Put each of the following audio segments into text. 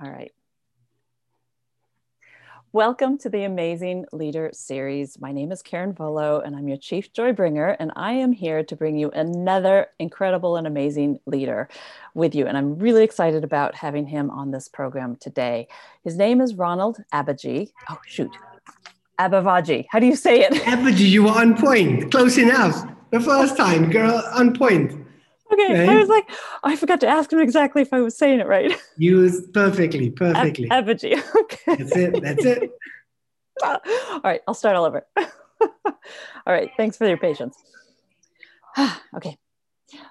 All right. Welcome to the Amazing Leader series. My name is Karin Volo, and I'm your Chief Joy Bringer, and I am here to bring you another incredible and amazing leader with you. And I'm really excited about having him on this program today. His name is Ronald Abvajee. Oh, shoot. Abavaji. How do you say it? Abvajee, you were on point. Close enough. The first time, girl, on point. Okay, right? I was like, oh, I forgot to ask him exactly if I was saying it right. Use perfectly, perfectly. Apogee. Okay. That's it. That's it. all right, I'll start all over. all right, thanks for your patience. okay,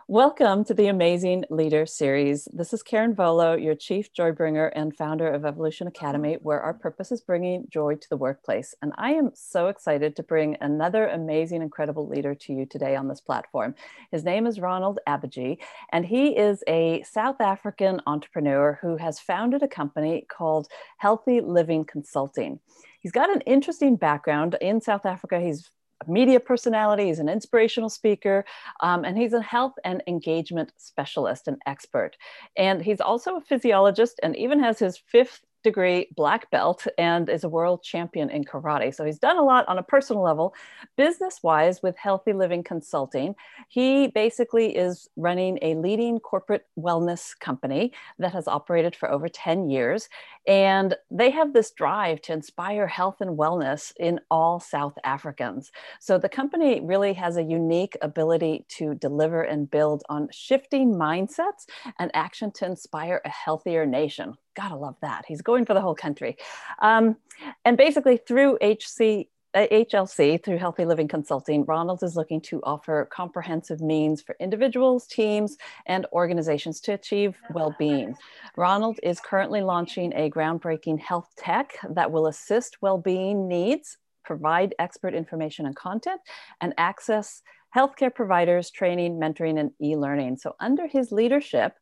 Welcome to the Amazing Leader series. This is Karin Volo, your chief joy bringer and founder of Evolution Academy, where our purpose is bringing joy to the workplace. And I am so excited to bring another amazing, incredible leader to you today on this platform. His name is Ronald Abvajee, and he is a South African entrepreneur who has founded a company called Healthy Living Consulting. He's got an interesting background in South Africa. He's media personality, he's an inspirational speaker, um, and he's a health and engagement specialist and expert. And he's also a physiologist and even has his fifth degree black belt and is a world champion in karate. So he's done a lot on a personal level. Business wise, with Healthy Living Consulting, he basically is running a leading corporate wellness company that has operated for over 10 years. And they have this drive to inspire health and wellness in all South Africans. So the company really has a unique ability to deliver and build on shifting mindsets and action to inspire a healthier nation. Gotta love that. He's going for the whole country. Um, and basically, through HC, HLC, uh, through Healthy Living Consulting, Ronald is looking to offer comprehensive means for individuals, teams, and organizations to achieve well being. Ronald is currently launching a groundbreaking health tech that will assist well being needs, provide expert information and content, and access healthcare providers, training, mentoring, and e learning. So, under his leadership,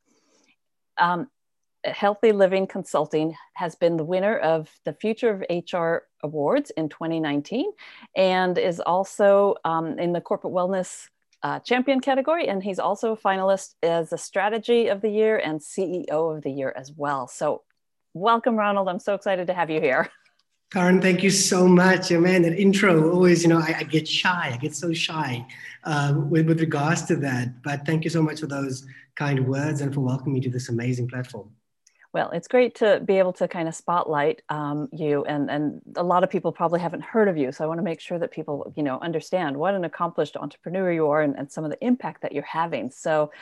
um, Healthy Living Consulting has been the winner of the Future of HR Awards in 2019 and is also um, in the Corporate Wellness uh, Champion category. And he's also a finalist as a Strategy of the Year and CEO of the Year as well. So, welcome, Ronald. I'm so excited to have you here. Karen, thank you so much. Oh, man, that intro always, you know, I, I get shy. I get so shy uh, with, with regards to that. But thank you so much for those kind words and for welcoming me to this amazing platform. Well, it's great to be able to kind of spotlight um, you, and and a lot of people probably haven't heard of you. So I want to make sure that people, you know, understand what an accomplished entrepreneur you are, and, and some of the impact that you're having. So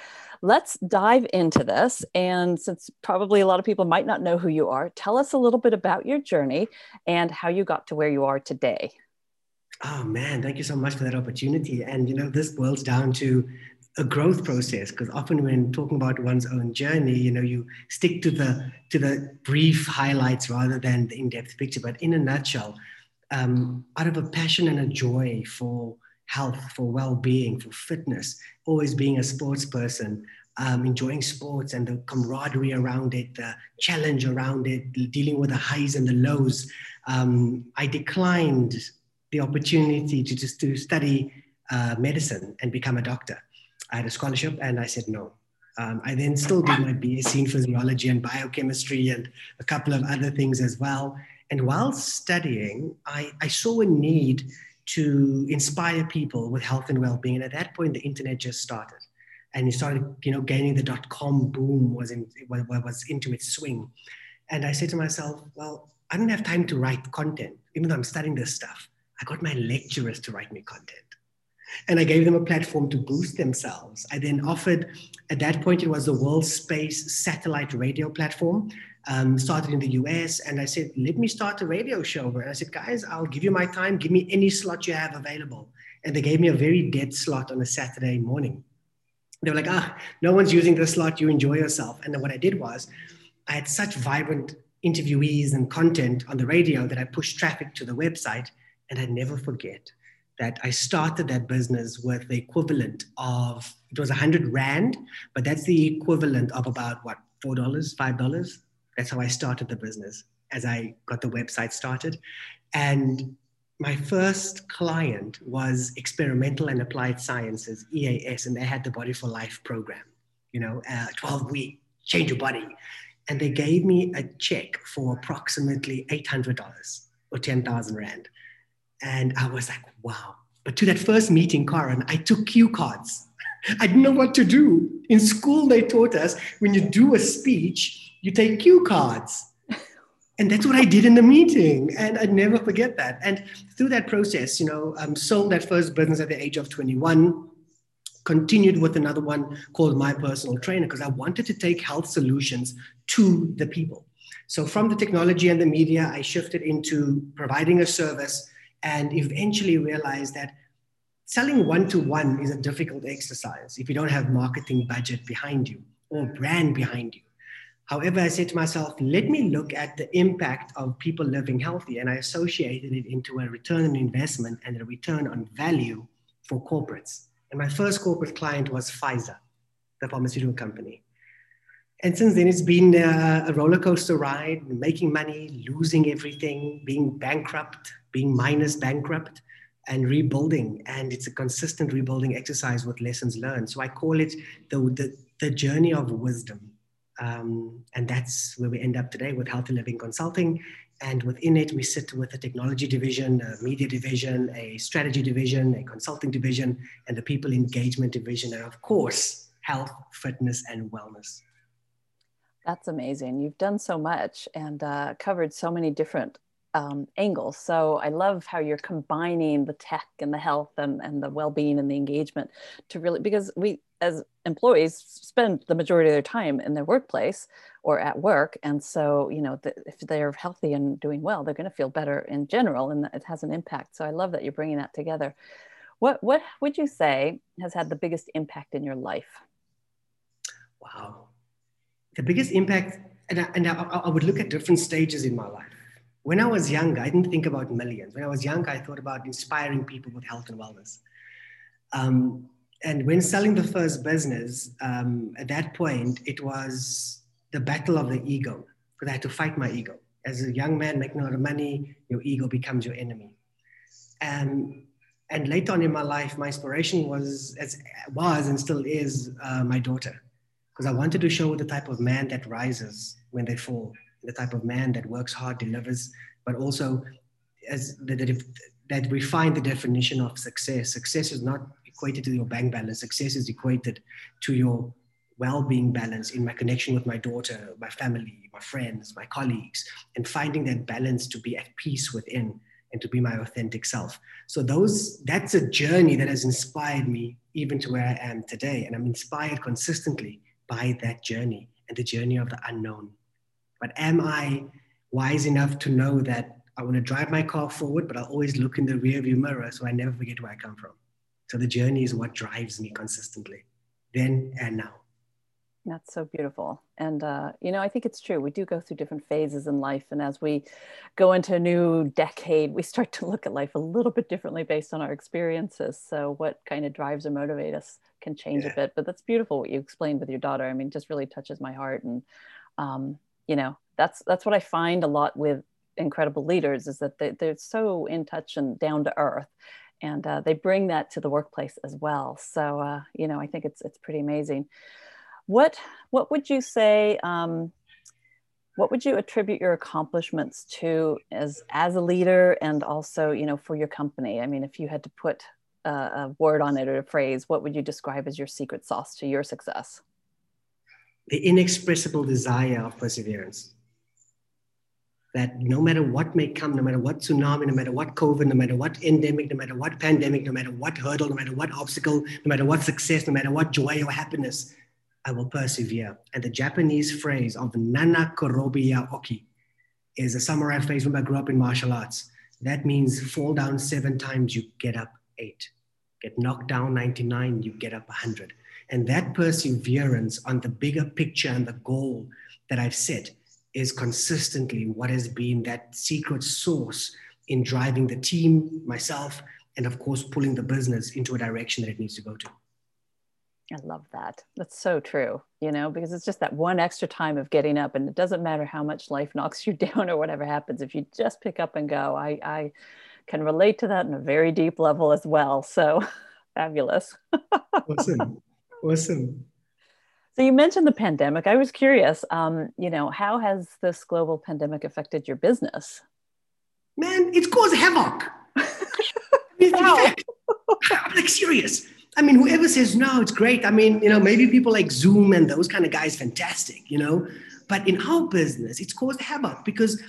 let's dive into this. And since probably a lot of people might not know who you are, tell us a little bit about your journey and how you got to where you are today. Oh man, thank you so much for that opportunity. And you know, this boils down to a growth process because often when talking about one's own journey you know you stick to the to the brief highlights rather than the in-depth picture. But in a nutshell um, out of a passion and a joy for health for well-being for fitness always being a sports person um, enjoying sports and the camaraderie around it the challenge around it dealing with the highs and the lows um, i declined the opportunity to just to study uh, medicine and become a doctor I had a scholarship and I said no. Um, I then still did my BSc in physiology and biochemistry and a couple of other things as well. And while studying, I, I saw a need to inspire people with health and well-being. And at that point, the internet just started, and it started, you know, gaining the dot-com boom was in was into its swing. And I said to myself, well, I don't have time to write content, even though I'm studying this stuff. I got my lecturers to write me content and I gave them a platform to boost themselves. I then offered, at that point, it was the World Space Satellite Radio platform, um, started in the US. And I said, let me start a radio show. And I said, guys, I'll give you my time. Give me any slot you have available. And they gave me a very dead slot on a Saturday morning. They were like, ah, no one's using this slot. You enjoy yourself. And then what I did was, I had such vibrant interviewees and content on the radio that I pushed traffic to the website. And I never forget that I started that business with the equivalent of it was hundred rand, but that's the equivalent of about what four dollars, five dollars. That's how I started the business as I got the website started, and my first client was Experimental and Applied Sciences (EAS), and they had the Body for Life program. You know, uh, twelve week change your body. and they gave me a check for approximately $800 or 10,000 Rand. And I was like, wow. But to that first meeting, Karin, I took cue cards. I didn't know what to do. In school, they taught us when you do a speech, you take cue cards. And that's what I did in the meeting. And I'd never forget that. And through that process, you know, um, sold that first business at the age of 21, continued with another one called My Personal Trainer, because I wanted to take health solutions to the people. So from the technology and the media, I shifted into providing a service and eventually realized that selling one to one is a difficult exercise if you don't have marketing budget behind you or brand behind you. However, I said to myself, let me look at the impact of people living healthy. And I associated it into a return on investment and a return on value for corporates. And my first corporate client was Pfizer, the pharmaceutical company. And since then, it's been a, a roller coaster ride, making money, losing everything, being bankrupt, being minus bankrupt, and rebuilding. And it's a consistent rebuilding exercise with lessons learned. So I call it the, the, the journey of wisdom um, and that's where we end up today with Healthy Living Consulting. And within it, we sit with a technology division, a media division, a strategy division, a consulting division, and the people engagement division, and of course, health, fitness, and wellness. That's amazing. You've done so much and uh, covered so many different um, angles. So I love how you're combining the tech and the health and, and the well-being and the engagement to really because we as employees spend the majority of their time in their workplace or at work. And so you know the, if they're healthy and doing well they're going to feel better in general and it has an impact. So i love that you're bringing that together. What what would you say has had the biggest impact in your life? Wow. The biggest impact and I, and I, I would look at different stages in my life when I was young, I didn't think about millions. When I was young, I thought about inspiring people with health and wellness. Um, and when selling the first business, um, at that point, it was the battle of the ego because I had to fight my ego. As a young man making a lot of money, your ego becomes your enemy. And and later on in my life, my inspiration was as was and still is uh, my daughter, because I wanted to show the type of man that rises when they fall the type of man that works hard, delivers, but also as that, that, that refine the definition of success. Success is not equated to your bank balance. Success is equated to your well-being balance in my connection with my daughter, my family, my friends, my colleagues, and finding that balance to be at peace within and to be my authentic self. So those that's a journey that has inspired me even to where I am today. And I'm inspired consistently by that journey and the journey of the unknown. But am I wise enough to know that I want to drive my car forward, but I'll always look in the rearview mirror so I never forget where I come from. So the journey is what drives me consistently, then and now. That's so beautiful. And, uh, you know, I think it's true. We do go through different phases in life. And as we go into a new decade, we start to look at life a little bit differently based on our experiences. So, what kind of drives or motivate us can change yeah. a bit. But that's beautiful what you explained with your daughter. I mean, just really touches my heart. And um, you know that's that's what i find a lot with incredible leaders is that they, they're so in touch and down to earth and uh, they bring that to the workplace as well. So uh, you know i think it's it's pretty amazing. What what would you say um, what would you attribute your accomplishments to as as a leader and also you know for your company? I mean if you had to put a, a word on it or a phrase what would you describe as your secret sauce to your success the inexpressible desire of perseverance. That no matter what may come, no matter what tsunami, no matter what COVID, no matter what endemic, no matter what pandemic, no matter what hurdle, no matter what obstacle, no matter what success, no matter what joy or happiness, I will persevere. And the Japanese phrase of Nana Korobi Oki is a samurai phrase when I grew up in martial arts. That means fall down seven times, you get up eight. Get knocked down 99, you get up 100. And that perseverance on the bigger picture and the goal that I've set is consistently what has been that secret source in driving the team, myself, and of course, pulling the business into a direction that it needs to go to. I love that. That's so true, you know, because it's just that one extra time of getting up, and it doesn't matter how much life knocks you down or whatever happens. If you just pick up and go, I, I can relate to that in a very deep level as well. So fabulous. awesome. Awesome. So you mentioned the pandemic. I was curious, um, you know, how has this global pandemic affected your business? Man, it's caused havoc. I'm like serious. I mean, whoever says no, it's great. I mean, you know, maybe people like Zoom and those kind of guys, fantastic, you know. But in our business, it's caused havoc because,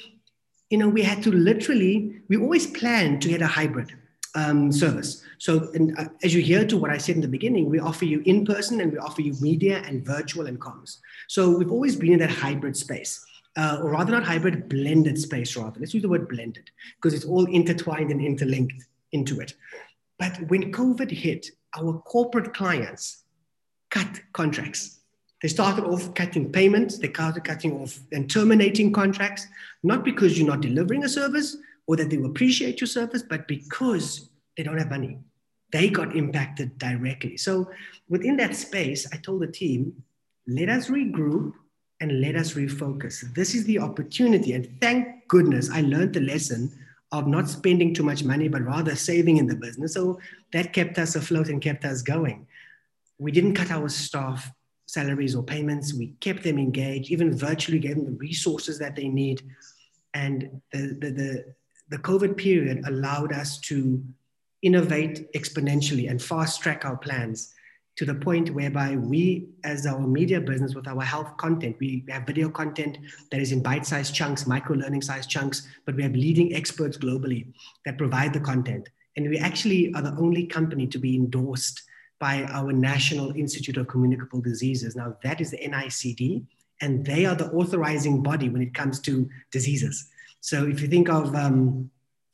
you know, we had to literally, we always planned to get a hybrid um, service. So, and, uh, as you hear to what I said in the beginning, we offer you in person and we offer you media and virtual and comms. So we've always been in that hybrid space. Uh, or rather not hybrid, blended space rather. Let's use the word blended because it's all intertwined and interlinked into it. But when COVID hit, our corporate clients cut contracts. They started off cutting payments, they started cutting off and terminating contracts, not because you're not delivering a service or that they will appreciate your service, but because they don't have money. They got impacted directly. So within that space, I told the team, let us regroup and let us refocus. This is the opportunity. And thank goodness I learned the lesson of not spending too much money, but rather saving in the business. So that kept us afloat and kept us going. We didn't cut our staff salaries or payments. We kept them engaged, even virtually gave them the resources that they need. And the, the, the, the COVID period allowed us to innovate exponentially and fast track our plans to the point whereby we, as our media business with our health content, we have video content that is in bite sized chunks, micro learning sized chunks, but we have leading experts globally that provide the content. And we actually are the only company to be endorsed by our National Institute of Communicable Diseases. Now, that is the NICD, and they are the authorizing body when it comes to diseases. So if you think of um,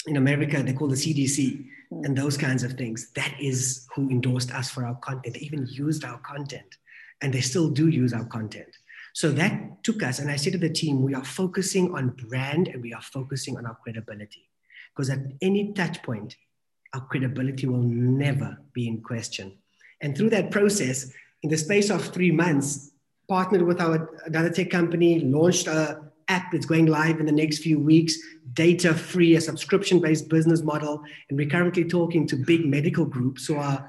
in America, they call the CDC hmm. and those kinds of things. That is who endorsed us for our content. They even used our content, and they still do use our content. So that took us, and I said to the team, we are focusing on brand and we are focusing on our credibility. Because at any touch point, our credibility will never be in question. And through that process, in the space of three months, partnered with our another tech company, launched a app that's going live in the next few weeks, data free, a subscription based business model. And we're currently talking to big medical groups who are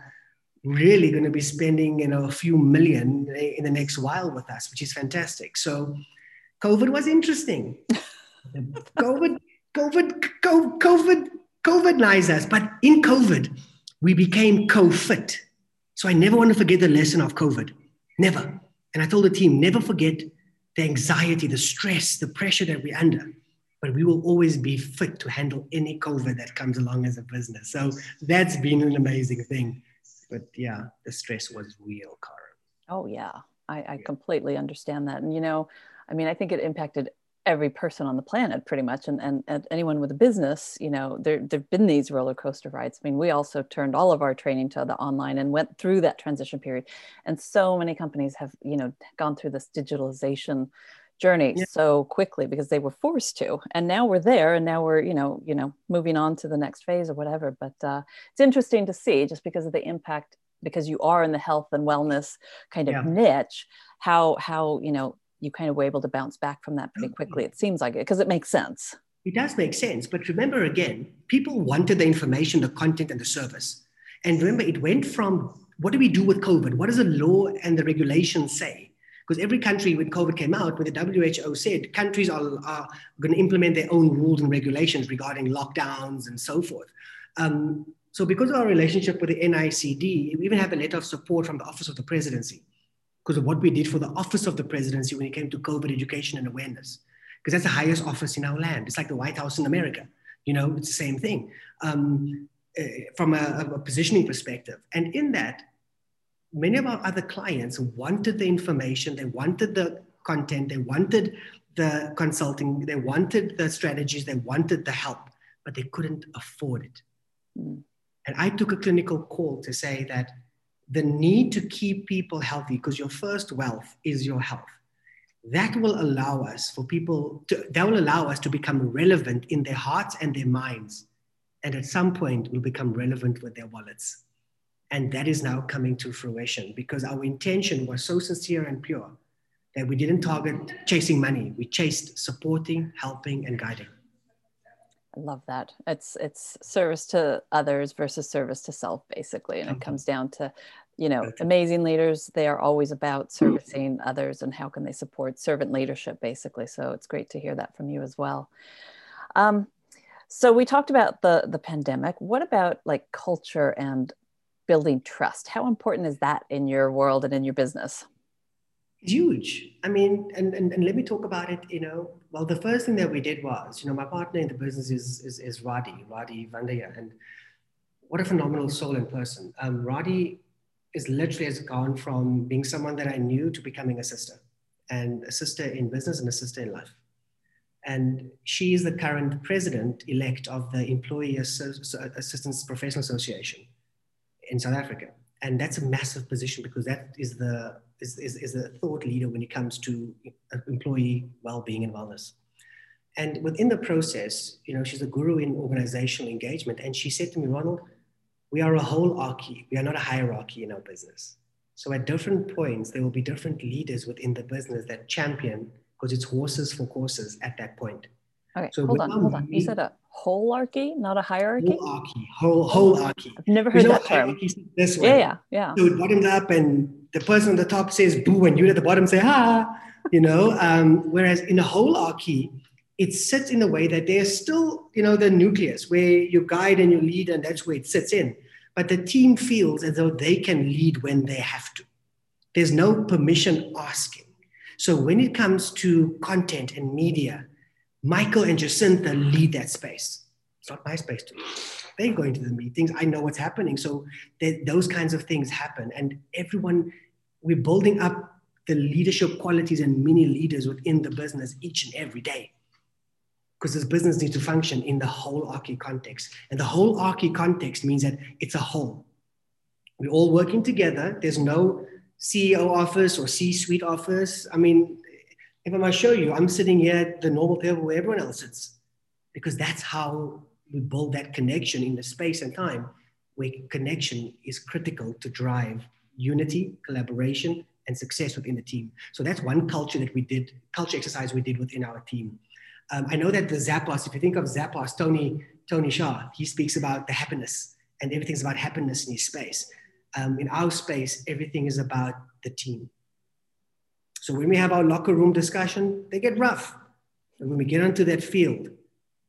really going to be spending you know, a few million in the next while with us, which is fantastic. So COVID was interesting. COVID, COVID, COVID, COVID us. But in COVID, we became co-fit. So I never want to forget the lesson of COVID. Never. And I told the team, never forget the anxiety, the stress, the pressure that we're under. But we will always be fit to handle any COVID that comes along as a business. So that's been an amazing thing. But yeah, the stress was real, Karin. Oh, yeah. I, I yeah. completely understand that. And, you know, I mean, I think it impacted every person on the planet pretty much and, and, and anyone with a business you know there there've been these roller coaster rides i mean we also turned all of our training to the online and went through that transition period and so many companies have you know gone through this digitalization journey yeah. so quickly because they were forced to and now we're there and now we're you know you know moving on to the next phase or whatever but uh, it's interesting to see just because of the impact because you are in the health and wellness kind of yeah. niche how how you know you kind of were able to bounce back from that pretty quickly. It seems like it because it makes sense. It does make sense. But remember again, people wanted the information, the content, and the service. And remember, it went from what do we do with COVID? What does the law and the regulations say? Because every country, when COVID came out, when the WHO said countries are, are going to implement their own rules and regulations regarding lockdowns and so forth. Um, so, because of our relationship with the NICD, we even have a letter of support from the Office of the Presidency because of what we did for the office of the presidency when it came to COVID education and awareness. Because that's the highest office in our land. It's like the White House in America. You know, it's the same thing um, uh, from a, a positioning perspective. And in that, many of our other clients wanted the information, they wanted the content, they wanted the consulting, they wanted the strategies, they wanted the help, but they couldn't afford it. Mm. And I took a clinical call to say that the need to keep people healthy because your first wealth is your health. That will allow us for people to, that will allow us to become relevant in their hearts and their minds and at some point will become relevant with their wallets. And that is now coming to fruition because our intention was so sincere and pure that we didn't target chasing money. We chased supporting helping and guiding I love that. It's it's service to others versus service to self, basically, and it comes down to you know, amazing leaders, they are always about servicing others and how can they support servant leadership, basically. So it's great to hear that from you as well. Um, so we talked about the the pandemic. What about like culture and building trust? How important is that in your world and in your business? Huge. I mean, and, and, and let me talk about it, you know. Well, the first thing that we did was, you know, my partner in the business is is, is Radi, Radi Vandaya. And what a phenomenal soul and person. Um, Radi is literally has gone from being someone that I knew to becoming a sister and a sister in business and a sister in life. And she is the current president elect of the Employee Assistance Professional Association in South Africa. And that's a massive position because that is the is, is, is a thought leader when it comes to uh, employee well-being and wellness. And within the process, you know, she's a guru in organizational engagement. And she said to me, Ronald, we are a holarchy. We are not a hierarchy in our business. So at different points, there will be different leaders within the business that champion because it's horses for courses at that point. Okay, so hold on, hold on. You said a holarchy, not a hierarchy? Holarchy, whole, holarchy. I've never heard that term. This way. Yeah, yeah, yeah. So it bottoms up and the person on the top says boo and you at the bottom say ha, you know. Um, whereas in a holarchy, it sits in a way that there's still, you know, the nucleus where you guide and you lead and that's where it sits in. But the team feels as though they can lead when they have to. There's no permission asking so when it comes to content and media, Michael and Jacinta lead that space. It's not my space to. They go into the meetings. I know what's happening. So those kinds of things happen. And everyone, we're building up the leadership qualities and mini leaders within the business each and every day. Because this business needs to function in the holarchy context. And the holarchy context means that it's a whole. We're all working together. There's no CEO office or C-suite office. I mean, if I might show you, I'm sitting here at the normal table where everyone else sits, because that's how we build that connection in the space and time, where connection is critical to drive unity, collaboration, and success within the team. So that's one culture that we did, culture exercise we did within our team. Um, I know that the Zappos, if you think of Zappos, Tony, Tony Hsieh, he speaks about the happiness and everything's about happiness in his space um, in our space, everything is about the team. So when we have our locker room discussion, they get rough. And when we get onto that field,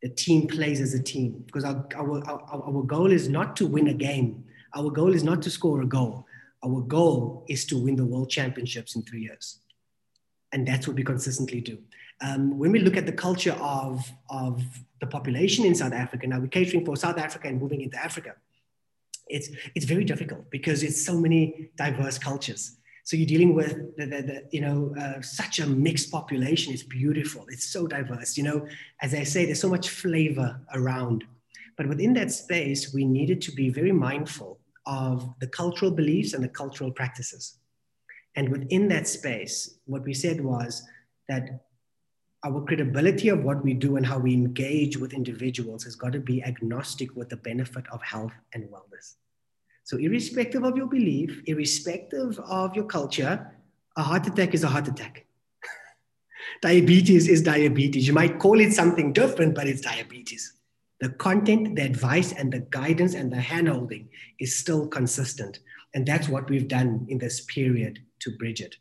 the team plays as a team because our, our, our, our goal is not to win a game. Our goal is not to score a goal. Our goal is to win the world championships in three years. And that's what we consistently do. Um, when we look at the culture of, of the population in South Africa, now we're catering for South Africa and moving into Africa it's it's very difficult because it's so many diverse cultures. So you're dealing with the, the, the you know uh, such a mixed population. It's beautiful. It's so diverse. You know, as I say, there's so much flavor around. But within that space, we needed to be very mindful of the cultural beliefs and the cultural practices. And within that space, what we said was that our credibility of what we do and how we engage with individuals has got to be agnostic with the benefit of health and wellness. So, irrespective of your belief, irrespective of your culture, a heart attack is a heart attack. diabetes is diabetes. You might call it something different, but it's diabetes. The content, the advice, and the guidance and the handholding is still consistent. And that's what we've done in this period to bridge it.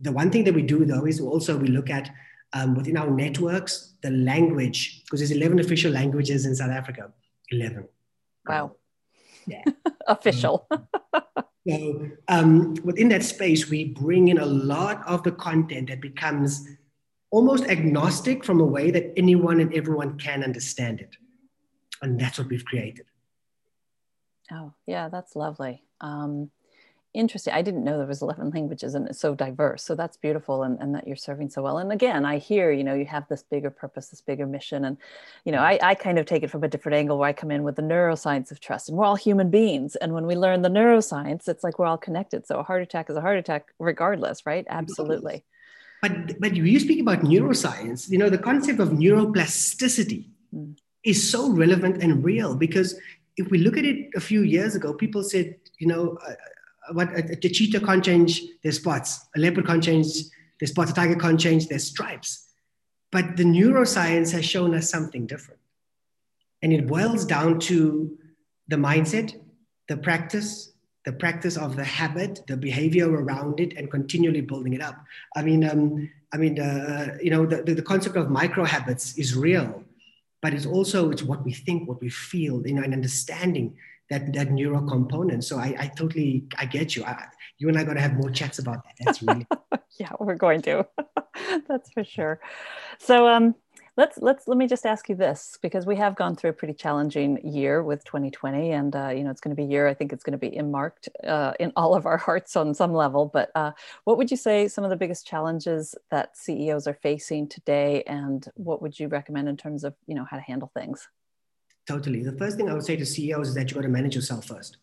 The one thing that we do, though, is also we look at um, within our networks, the language, because there's 11 official languages in South Africa. 11. Wow. Yeah. official. so um, within that space, we bring in a lot of the content that becomes almost agnostic from a way that anyone and everyone can understand it. And that's what we've created. Oh, yeah, that's lovely. Um, interesting. I didn't know there was 11 languages and it's so diverse. So that's beautiful and, and that you're serving so well. And again, I hear, you know, you have this bigger purpose, this bigger mission. And, you know, I, I kind of take it from a different angle where I come in with the neuroscience of trust and we're all human beings. And when we learn the neuroscience, it's like we're all connected. So a heart attack is a heart attack regardless, right? Absolutely. But, but you speak about neuroscience, you know, the concept of neuroplasticity mm. is so relevant and real because if we look at it a few years ago, people said, you know, uh, what a, a, cheetah can't change their spots, a leopard can't change their spots, a tiger can't change their stripes. But the neuroscience has shown us something different. And it boils down to the mindset, the practice, the practice of the habit, the behavior around it, and continually building it up. I mean, um, I mean, uh, you know, the, the concept of micro habits is real, but it's also it's what we think, what we feel, you know, and understanding that that neural component. So I, I totally I get you. I, you and I got to have more chats about that. That's really yeah, we're going to. That's for sure. So um, let's let's let me just ask you this because we have gone through a pretty challenging year with 2020 and uh, you know it's going to be a year i think it's going to be marked uh, in all of our hearts on some level but uh, what would you say some of the biggest challenges that ceos are facing today and what would you recommend in terms of you know how to handle things totally the first thing i would say to ceos is that you got to manage yourself first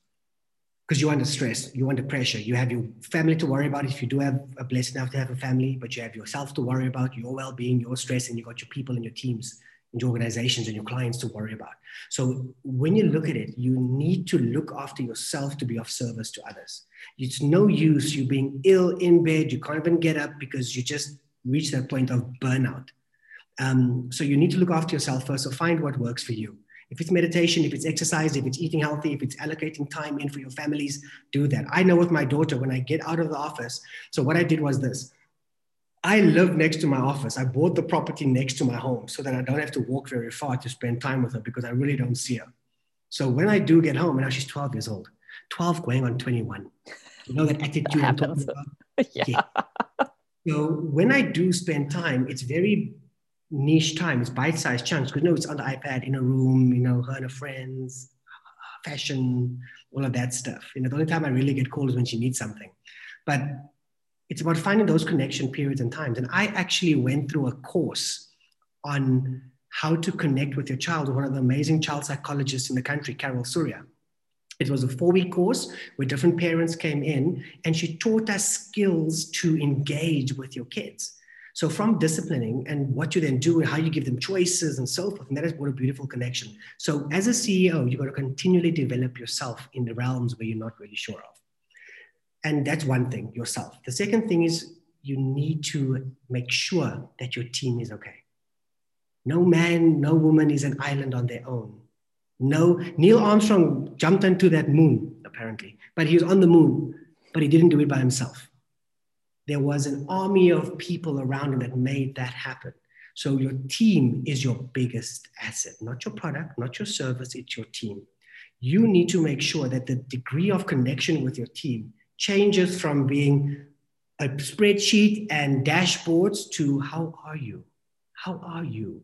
because you're under stress, you're under pressure. You have your family to worry about if you do have a blessed enough to have a family, but you have yourself to worry about, your well-being, your stress, and you got your people and your teams and your organizations and your clients to worry about. So when you look at it, you need to look after yourself to be of service to others. It's no use you being ill in bed, you can't even get up because you just reach that point of burnout. Um, so you need to look after yourself first. So find what works for you. If it's meditation, if it's exercise, if it's eating healthy, if it's allocating time in for your families, do that. I know with my daughter, when I get out of the office, so what I did was this. I live next to my office. I bought the property next to my home so that I don't have to walk very far to spend time with her because I really don't see her. So when I do get home, and now she's 12 years old, 12 going on 21. You know that attitude that happens. yeah. yeah. So when I do spend time, it's very niche time. It's bite-sized chunks because you know it's on the iPad in a room, you know, her and her friends, fashion, all of that stuff. You know, the only time I really get called is when she needs something. But it's about finding those connection periods and times. And I actually went through a course on how to connect with your child with one of the amazing child psychologists in the country, Carol Surya. It was a four week course where different parents came in and she taught us skills to engage with your kids. So from disciplining and what you then do and how you give them choices and so forth, and that is what a beautiful connection. So as a CEO, you've got to continually develop yourself in the realms where you're not really sure of. And that's one thing, yourself. The second thing is you need to make sure that your team is okay. No man, no woman is an island on their own. No, Neil Armstrong jumped into that moon, apparently, but he was on the moon, but he didn't do it by himself there was an army of people around him that made that happen. So your team is your biggest asset, not your product, not your service, it's your team. You need to make sure that the degree of connection with your team changes from being a spreadsheet and dashboards to how are you? How are you?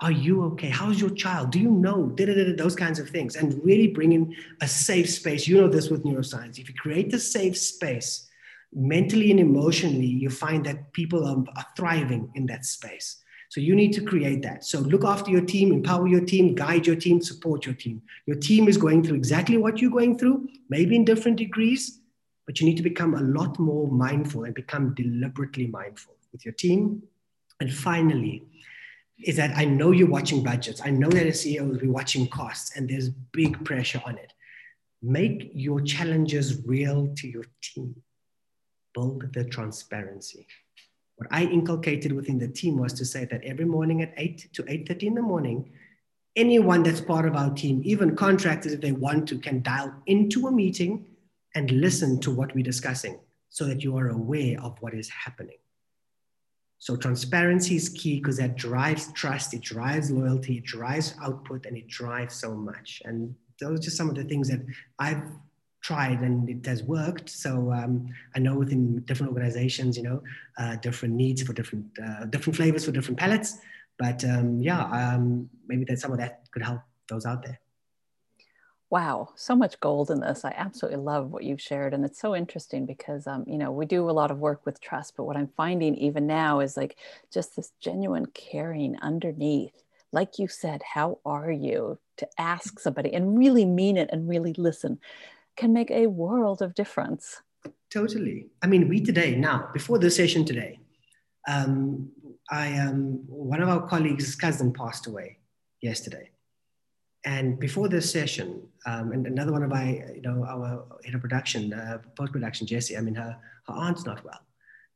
Are you okay? How's your child? Do you know? Those kinds of things. And really bring in a safe space. You know this with neuroscience. If you create the safe space, mentally and emotionally, you find that people are, are thriving in that space. So you need to create that. So look after your team, empower your team, guide your team, support your team. Your team is going through exactly what you're going through, maybe in different degrees, but you need to become a lot more mindful and become deliberately mindful with your team. And finally, is that I know you're watching budgets. I know that a CEO will be watching costs and there's big pressure on it. Make your challenges real to your team build the transparency. What I inculcated within the team was to say that every morning at 8 to 8.30 in the morning, anyone that's part of our team, even contractors if they want to, can dial into a meeting and listen to what we're discussing so that you are aware of what is happening. So transparency is key because that drives trust, it drives loyalty, it drives output, and it drives so much. And those are just some of the things that I've tried and it has worked. So um, I know within different organizations, you know, uh, different needs for different uh, different flavors for different palettes. But um, yeah, um, maybe that some of that could help those out there. Wow, so much gold in this. I absolutely love what you've shared. And it's so interesting because, um, you know, we do a lot of work with trust, but what I'm finding even now is like just this genuine caring underneath. Like you said, how are you? To ask somebody and really mean it and really listen can make a world of difference. Totally. I mean, we today, now, before the session today, um, I um, one of our colleagues' cousin passed away yesterday. And before this session, um, and another one of my, you know, our head of production, uh, post production, Jessie, I mean, her, her aunt's not well.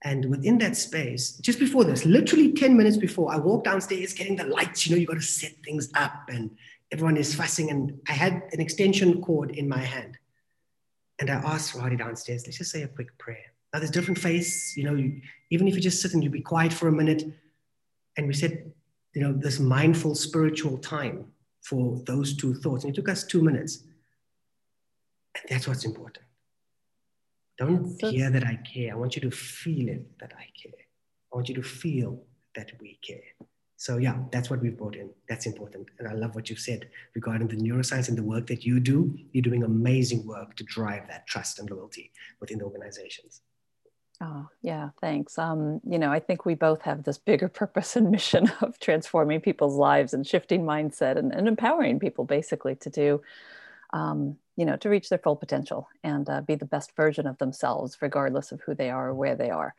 And within that space, just before this, literally 10 minutes before, I walked downstairs getting the lights, you know, you got to set things up and everyone is fussing. And I had an extension cord in my hand. And I asked Roddy downstairs, let's just say a quick prayer. Now there's different faiths, you know, you, even if you just sit and you be quiet for a minute. And we said, you know, this mindful spiritual time for those two thoughts. And it took us two minutes. And that's what's important. Don't hear that I care. I want you to feel it that I care. I want you to feel that we care. So yeah, that's what we've brought in. That's important. And I love what you've said regarding the neuroscience and the work that you do. You're doing amazing work to drive that trust and loyalty within the organizations. Oh, yeah, thanks. Um, you know, I think we both have this bigger purpose and mission of transforming people's lives and shifting mindset and, and empowering people basically to do, um, you know, to reach their full potential and uh, be the best version of themselves, regardless of who they are or where they are.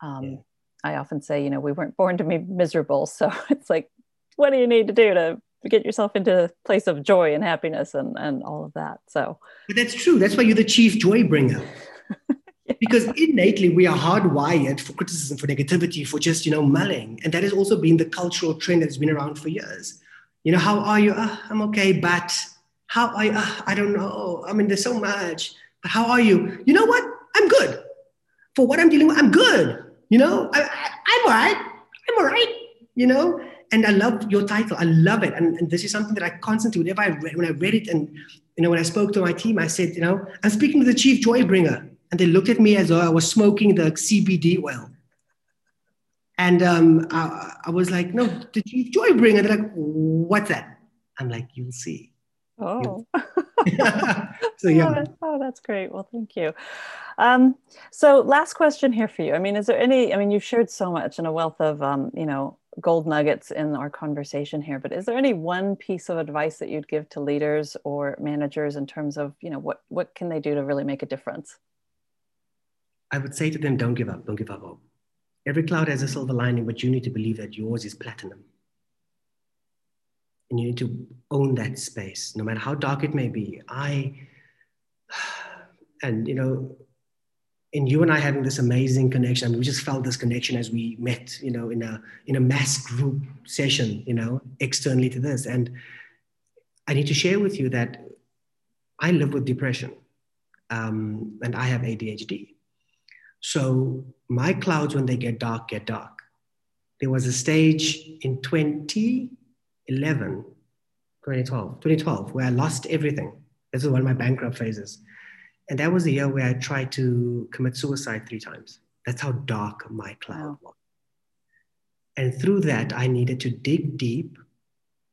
Um, yeah. I often say, you know, we weren't born to be miserable. So it's like, what do you need to do to get yourself into a place of joy and happiness and, and all of that? So but that's true. That's why you're the chief joy bringer. because innately we are hardwired for criticism, for negativity, for just, you know, mulling. And that has also been the cultural trend that's been around for years. You know, how are you? Uh, I'm okay, but how are you? Uh, I don't know. I mean, there's so much, but how are you? You know what? I'm good. For what I'm dealing with, I'm good. You know, I, am all right. I'm all right. You know, and I love your title. I love it. And, and this is something that I constantly, whenever I read, when I read it and, you know, when I spoke to my team, I said, you know, I'm speaking to the chief joy bringer. And they looked at me as though I was smoking the CBD oil. And um, I, I, was like, no, the chief joy bringer. They're like, what's that? I'm like, you'll see. Oh. so yeah. Oh, oh, that's great. Well, thank you. Um, so last question here for you. I mean, is there any, I mean, you've shared so much and a wealth of, um, you know, gold nuggets in our conversation here, but is there any one piece of advice that you'd give to leaders or managers in terms of, you know, what, what can they do to really make a difference? I would say to them, don't give up, don't give up hope. Every cloud has a silver lining, but you need to believe that yours is platinum. And you need to own that space, no matter how dark it may be. I, and you know, and you and I having this amazing connection. I mean, we just felt this connection as we met, you know, in a in a mass group session, you know, externally to this. And I need to share with you that I live with depression, um, and I have ADHD. So my clouds, when they get dark, get dark. There was a stage in 2011, 2012, 2012, where I lost everything. This is one of my bankrupt phases. And that was the year where I tried to commit suicide three times. That's how dark my cloud was. And through that, I needed to dig deep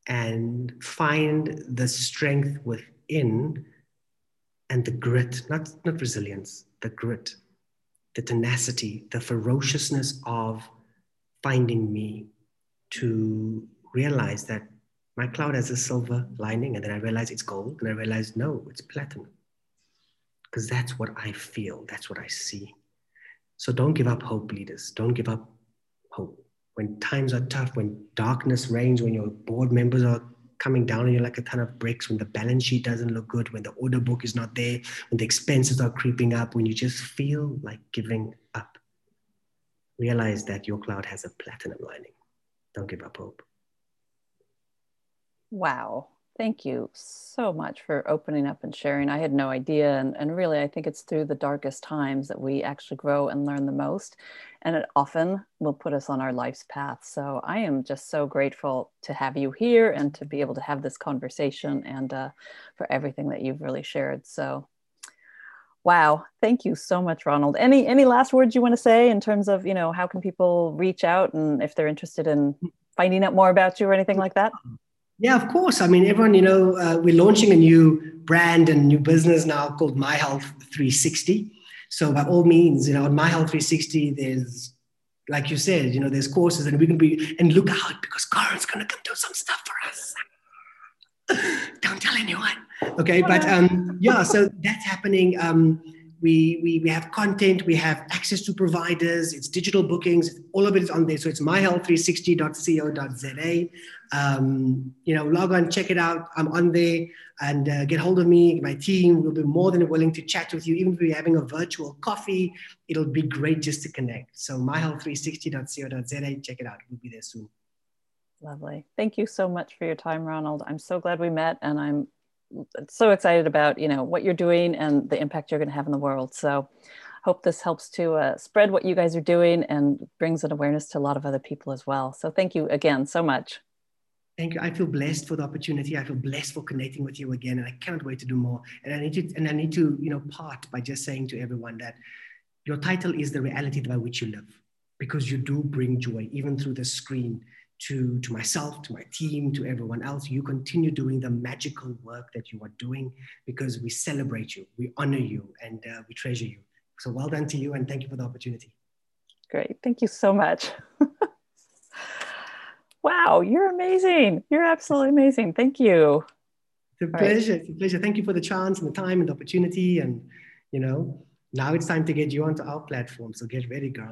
and find the strength within and the grit, not, not resilience, the grit, the tenacity, the ferociousness of finding me to realize that my cloud has a silver lining. And then I realized it's gold. And I realized, no, it's platinum because that's what I feel, that's what I see. So don't give up hope, leaders. Don't give up hope. When times are tough, when darkness reigns, when your board members are coming down on you like a ton of bricks, when the balance sheet doesn't look good, when the order book is not there, when the expenses are creeping up, when you just feel like giving up, realize that your cloud has a platinum lining. Don't give up hope. Wow. Thank you so much for opening up and sharing. I had no idea. And, and really, I think it's through the darkest times that we actually grow and learn the most. And it often will put us on our life's path. So I am just so grateful to have you here and to be able to have this conversation and uh, for everything that you've really shared. So wow thank you so much ronald any any last words you want to say in terms of you know how can people reach out and if they're interested in finding out more about you or anything like that yeah, of course. I mean, everyone, you know, uh, we're launching a new brand and new business now called My Health 360. So by all means, you know, on My Health 360, there's, like you said, you know, there's courses and we can be, and look out because Karin's going to come do some stuff for us. Don't tell anyone. Okay. But um, yeah, so that's happening. Um, we, we, we have content, we have access to providers, it's digital bookings, all of it is on there. So it's myhealth360.co.za. Um, you know, log on, check it out. I'm on there and uh, get hold of me, my team. We'll be more than willing to chat with you. Even if we're having a virtual coffee, it'll be great just to connect. So myhealth360.co.za, check it out. We'll be there soon. Lovely. Thank you so much for your time, Ronald. I'm so glad we met and I'm so excited about you know what you're doing and the impact you're going to have in the world. So hope this helps to uh, spread what you guys are doing and brings an awareness to a lot of other people as well. So thank you again so much. Thank you. I feel blessed for the opportunity. I feel blessed for connecting with you again, and I cannot wait to do more. And I need to, and I need to, you know, part by just saying to everyone that your title is the reality by which you live, because you do bring joy, even through the screen, to to myself, to my team, to everyone else. You continue doing the magical work that you are doing because we celebrate you, we honor you, and uh, we treasure you. So well done to you, and thank you for the opportunity. Great. Thank you so much. wow, you're amazing. You're absolutely amazing. Thank you. It's a All pleasure. Right. It's a pleasure. Thank you for the chance and the time and the opportunity. And, you know, now it's time to get you onto our platform. So get ready, girl.